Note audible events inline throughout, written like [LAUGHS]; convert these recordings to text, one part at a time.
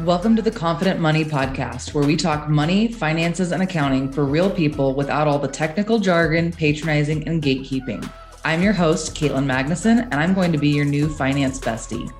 Welcome to the Confident Money Podcast, where we talk money, finances, and accounting for real people without all the technical jargon, patronizing, and gatekeeping. I'm your host, Caitlin Magnuson, and I'm going to be your new finance bestie.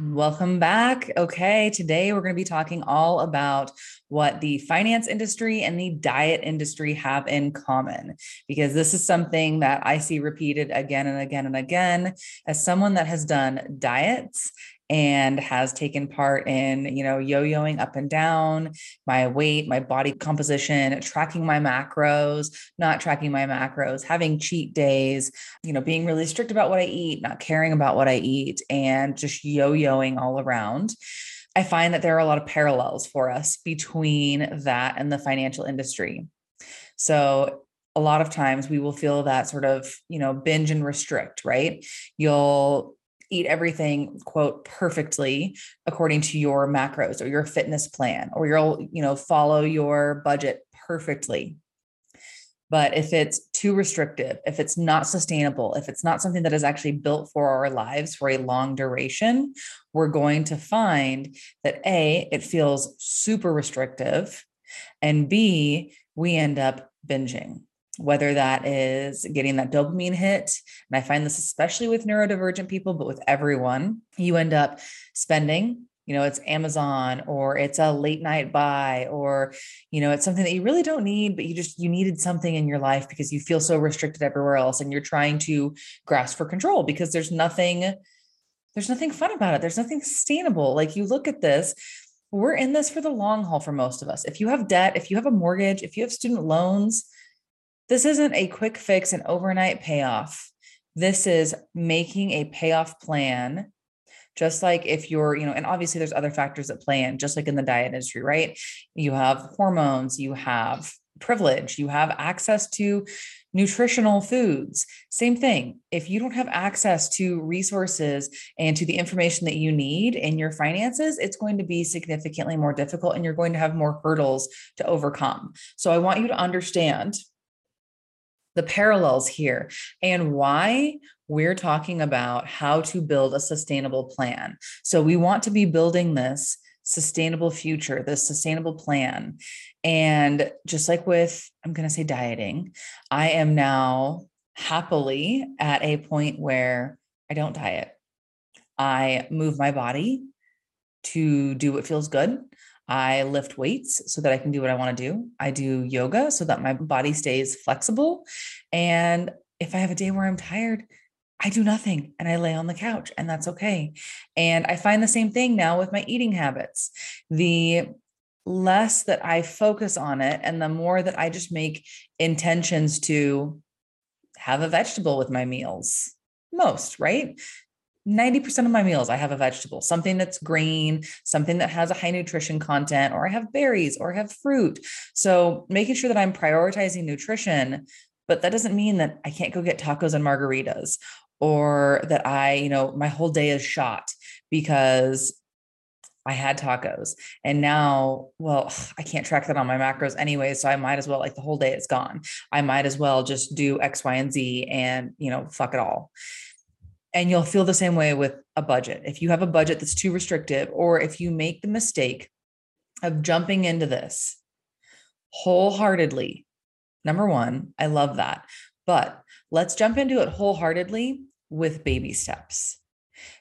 Welcome back. Okay, today we're going to be talking all about what the finance industry and the diet industry have in common, because this is something that I see repeated again and again and again. As someone that has done diets and has taken part in, you know, yo-yoing up and down my weight, my body composition, tracking my macros, not tracking my macros, having cheat days, you know, being really strict about what I eat, not caring about what I eat, and just yo-yoing all around. I find that there are a lot of parallels for us between that and the financial industry. So a lot of times we will feel that sort of, you know, binge and restrict, right? You'll eat everything quote perfectly according to your macros or your fitness plan or you'll you know follow your budget perfectly but if it's too restrictive if it's not sustainable if it's not something that is actually built for our lives for a long duration we're going to find that a it feels super restrictive and b we end up binging whether that is getting that dopamine hit. And I find this especially with neurodivergent people, but with everyone, you end up spending. You know, it's Amazon or it's a late night buy, or, you know, it's something that you really don't need, but you just, you needed something in your life because you feel so restricted everywhere else and you're trying to grasp for control because there's nothing, there's nothing fun about it. There's nothing sustainable. Like you look at this, we're in this for the long haul for most of us. If you have debt, if you have a mortgage, if you have student loans, this isn't a quick fix and overnight payoff. This is making a payoff plan just like if you're you know and obviously there's other factors that play in just like in the diet industry right? You have hormones you have privilege you have access to nutritional foods. Same thing if you don't have access to resources and to the information that you need in your finances it's going to be significantly more difficult and you're going to have more hurdles to overcome. So i want you to understand the parallels here and why we're talking about how to build a sustainable plan. So we want to be building this sustainable future, this sustainable plan. And just like with, I'm going to say dieting, I am now happily at a point where I don't diet. I move my body to do what feels good. I lift weights so that I can do what I want to do. I do yoga so that my body stays flexible. And if I have a day where I'm tired, I do nothing and I lay on the couch, and that's okay. And I find the same thing now with my eating habits. The less that I focus on it, and the more that I just make intentions to have a vegetable with my meals, most, right? 90% of my meals, I have a vegetable, something that's green, something that has a high nutrition content, or I have berries or I have fruit. So making sure that I'm prioritizing nutrition, but that doesn't mean that I can't go get tacos and margaritas or that I, you know, my whole day is shot because I had tacos and now, well, [SIGHS] I can't track that on my macros anyway. So I might as well, like the whole day is gone. I might as well just do X, Y, and Z and, you know, fuck it all. And you'll feel the same way with a budget. If you have a budget that's too restrictive, or if you make the mistake of jumping into this wholeheartedly, number one, I love that. But let's jump into it wholeheartedly with baby steps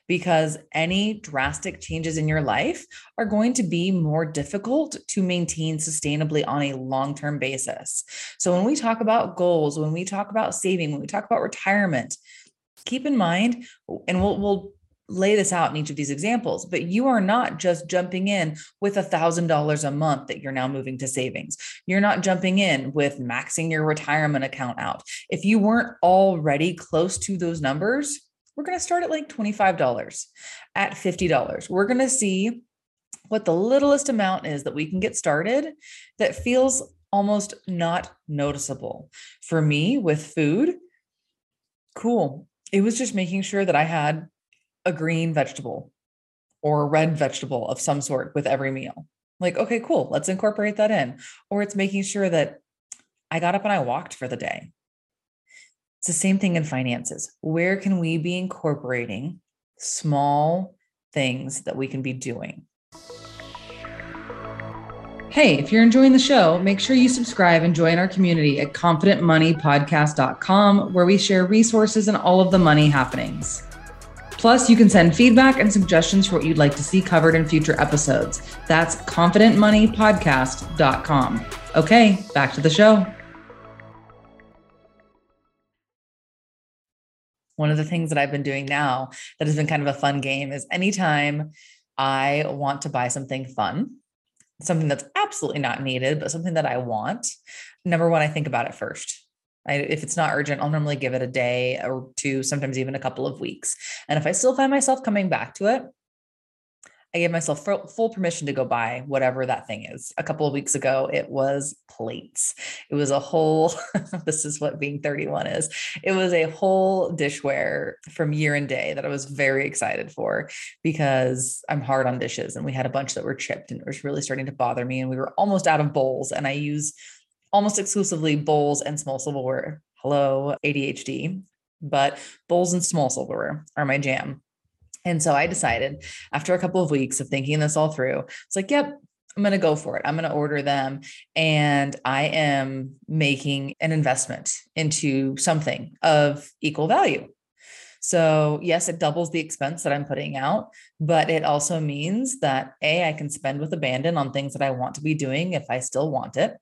because any drastic changes in your life are going to be more difficult to maintain sustainably on a long term basis. So, when we talk about goals, when we talk about saving, when we talk about retirement, keep in mind, and we'll, we'll lay this out in each of these examples, but you are not just jumping in with a thousand dollars a month that you're now moving to savings. You're not jumping in with maxing your retirement account out. If you weren't already close to those numbers, we're going to start at like $25 at $50. We're going to see what the littlest amount is that we can get started that feels almost not noticeable. For me with food, cool it was just making sure that I had a green vegetable or a red vegetable of some sort with every meal. Like, okay, cool, let's incorporate that in. Or it's making sure that I got up and I walked for the day. It's the same thing in finances. Where can we be incorporating small things that we can be doing. Hey, if you're enjoying the show, make sure you subscribe and join our community at confidentmoneypodcast.com, where we share resources and all of the money happenings. Plus, you can send feedback and suggestions for what you'd like to see covered in future episodes. That's confidentmoneypodcast.com. Okay, back to the show. One of the things that I've been doing now that has been kind of a fun game is anytime I want to buy something fun, something that's absolutely not needed, but something that I want, number one, I think about it first. I, if it's not urgent, I'll normally give it a day or two, sometimes even a couple of weeks. And if I still find myself coming back to it, I gave myself full permission to go buy whatever that thing is. A couple of weeks ago, it was plates. It was a whole, [LAUGHS] this is what being 31 is. It was a whole dishware from Year and Day that I was very excited for because I'm hard on dishes and we had a bunch that were chipped and it was really starting to bother me. And we were almost out of bowls. And I use almost exclusively bowls and small silverware. Hello, ADHD. But bowls and small silverware are my jam. And so I decided after a couple of weeks of thinking this all through, it's like, yep, I'm going to go for it. I'm going to order them. And I am making an investment into something of equal value. So, yes, it doubles the expense that I'm putting out, but it also means that A, I can spend with abandon on things that I want to be doing if I still want it.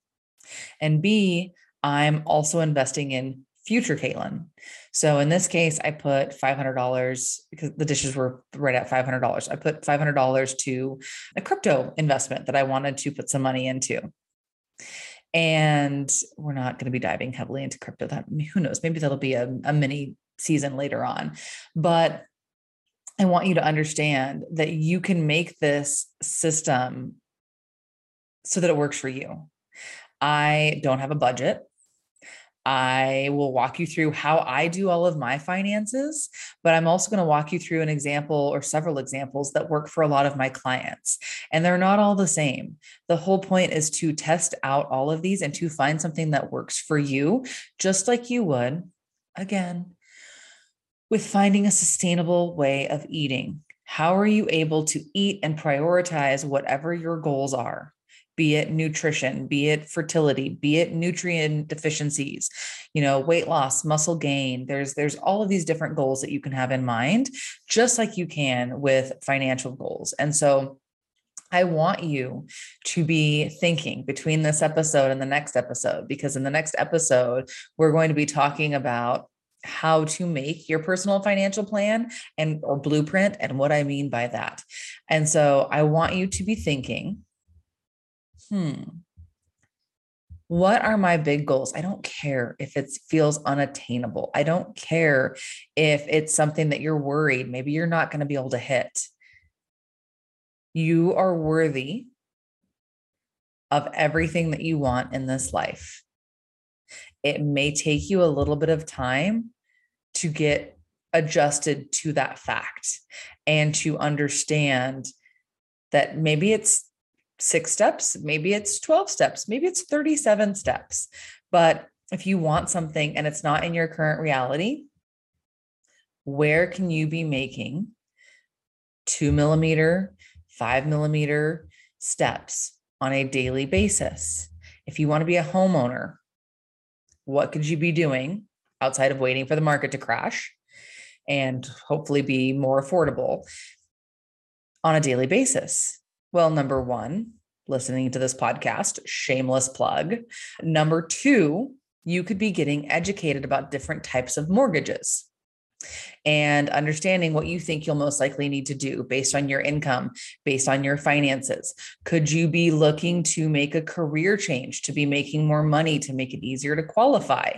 And B, I'm also investing in future Caitlin. So in this case, I put $500 because the dishes were right at $500. I put $500 to a crypto investment that I wanted to put some money into. And we're not going to be diving heavily into crypto. That who knows? Maybe that'll be a, a mini season later on. But I want you to understand that you can make this system so that it works for you. I don't have a budget. I will walk you through how I do all of my finances, but I'm also going to walk you through an example or several examples that work for a lot of my clients. And they're not all the same. The whole point is to test out all of these and to find something that works for you, just like you would, again, with finding a sustainable way of eating. How are you able to eat and prioritize whatever your goals are? Be it nutrition, be it fertility, be it nutrient deficiencies, you know, weight loss, muscle gain. There's there's all of these different goals that you can have in mind, just like you can with financial goals. And so I want you to be thinking between this episode and the next episode, because in the next episode, we're going to be talking about how to make your personal financial plan and or blueprint and what I mean by that. And so I want you to be thinking hmm, what are my big goals? I don't care if it feels unattainable. I don't care if it's something that you're worried, maybe you're not going to be able to hit. You are worthy of everything that you want in this life. It may take you a little bit of time to get adjusted to that fact and to understand that maybe it's six steps, maybe it's 12 steps, maybe it's 37 steps. But if you want something and it's not in your current reality, where can you be making two millimeter, five millimeter steps on a daily basis? If you want to be a homeowner, what could you be doing outside of waiting for the market to crash and hopefully be more affordable on a daily basis? Well, number one, listening to this podcast, shameless plug. Number two, you could be getting educated about different types of mortgages and understanding what you think you'll most likely need to do based on your income, based on your finances. Could you be looking to make a career change, to be making more money, to make it easier to qualify?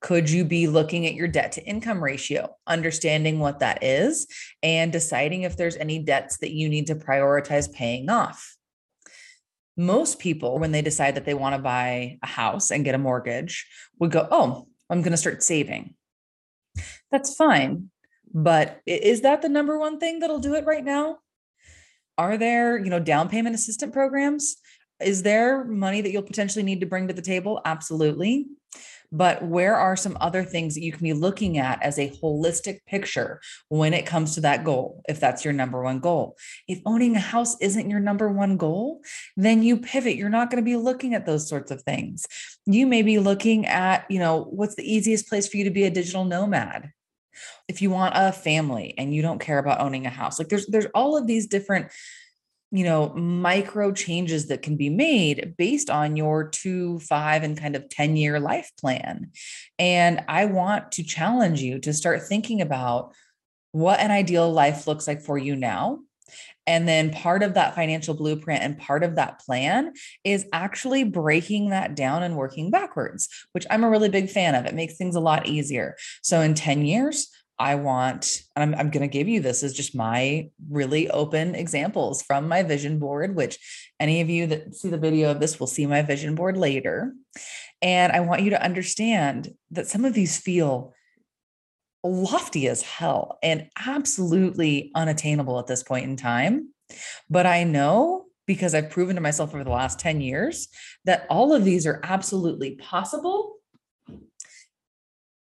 Could you be looking at your debt to income ratio, understanding what that is, and deciding if there's any debts that you need to prioritize paying off? Most people, when they decide that they want to buy a house and get a mortgage, would go, Oh, I'm going to start saving. That's fine. But is that the number one thing that'll do it right now? Are there, you know, down payment assistant programs? Is there money that you'll potentially need to bring to the table? Absolutely. But where are some other things that you can be looking at as a holistic picture when it comes to that goal, if that's your number one goal? If owning a house isn't your number one goal, then you pivot. You're not going to be looking at those sorts of things. You may be looking at, you know, what's the easiest place for you to be a digital nomad? If you want a family and you don't care about owning a house, like there's there's all of these different you know, micro changes that can be made based on your two, five, and kind of 10 year life plan. And I want to challenge you to start thinking about what an ideal life looks like for you now. And then part of that financial blueprint and part of that plan is actually breaking that down and working backwards, which I'm a really big fan of. It makes things a lot easier. So in 10 years, I want, I'm, I'm going to give you this as just my really open examples from my vision board, which any of you that see the video of this will see my vision board later. And I want you to understand that some of these feel lofty as hell and absolutely unattainable at this point in time. But I know because I've proven to myself over the last 10 years that all of these are absolutely possible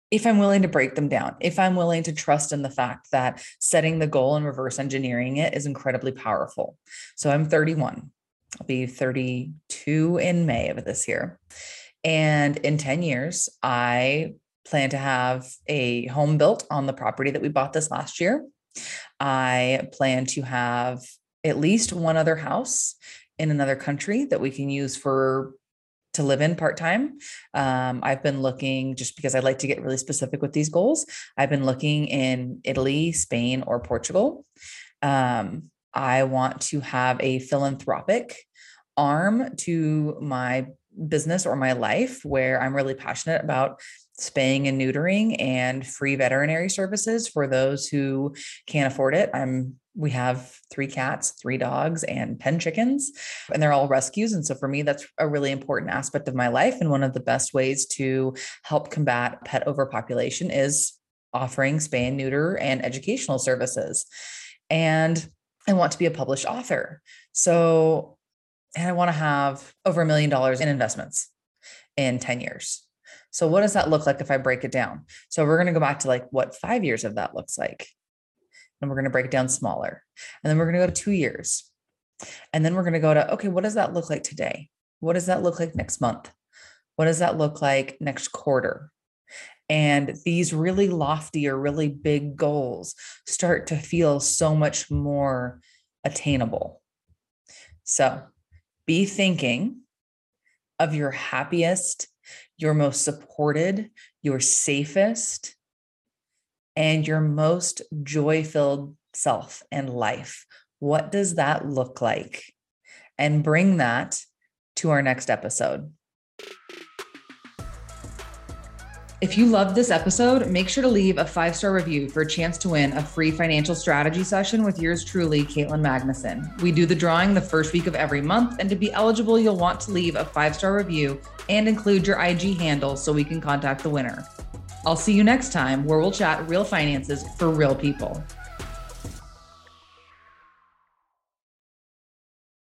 if I'm willing to break them down, if I'm willing to trust in the fact that setting the goal and reverse engineering it is incredibly powerful. So I'm 31. I'll be 32 in May of this year. And in 10 years, I plan to have a home built on the property that we bought this last year. I plan to have at least one other house in another country that we can use for to live in part time. Um, I've been looking just because I like to get really specific with these goals. I've been looking in Italy, Spain, or Portugal. Um, I want to have a philanthropic arm to my business or my life where I'm really passionate about spaying and neutering and free veterinary services for those who can't afford it. I'm we have three cats, three dogs, and 10 chickens, and they're all rescues. And so for me, that's a really important aspect of my life. And one of the best ways to help combat pet overpopulation is offering spay and neuter and educational services. And I want to be a published author. So, and I want to have over a million dollars in investments in 10 years. So, what does that look like if I break it down? So, we're going to go back to like what five years of that looks like and we're going to break it down smaller. And then we're going to go to two years. And then we're going to go to, okay, what does that look like today? What does that look like next month? What does that look like next quarter? And these really lofty or really big goals start to feel so much more attainable. So be thinking of your happiest, your most supported, your safest, and your most joy filled self and life. What does that look like? And bring that to our next episode. If you loved this episode, make sure to leave a five star review for a chance to win a free financial strategy session with yours truly, Caitlin Magnuson. We do the drawing the first week of every month, and to be eligible, you'll want to leave a five star review and include your IG handle so we can contact the winner. I'll see you next time where we'll chat real finances for real people.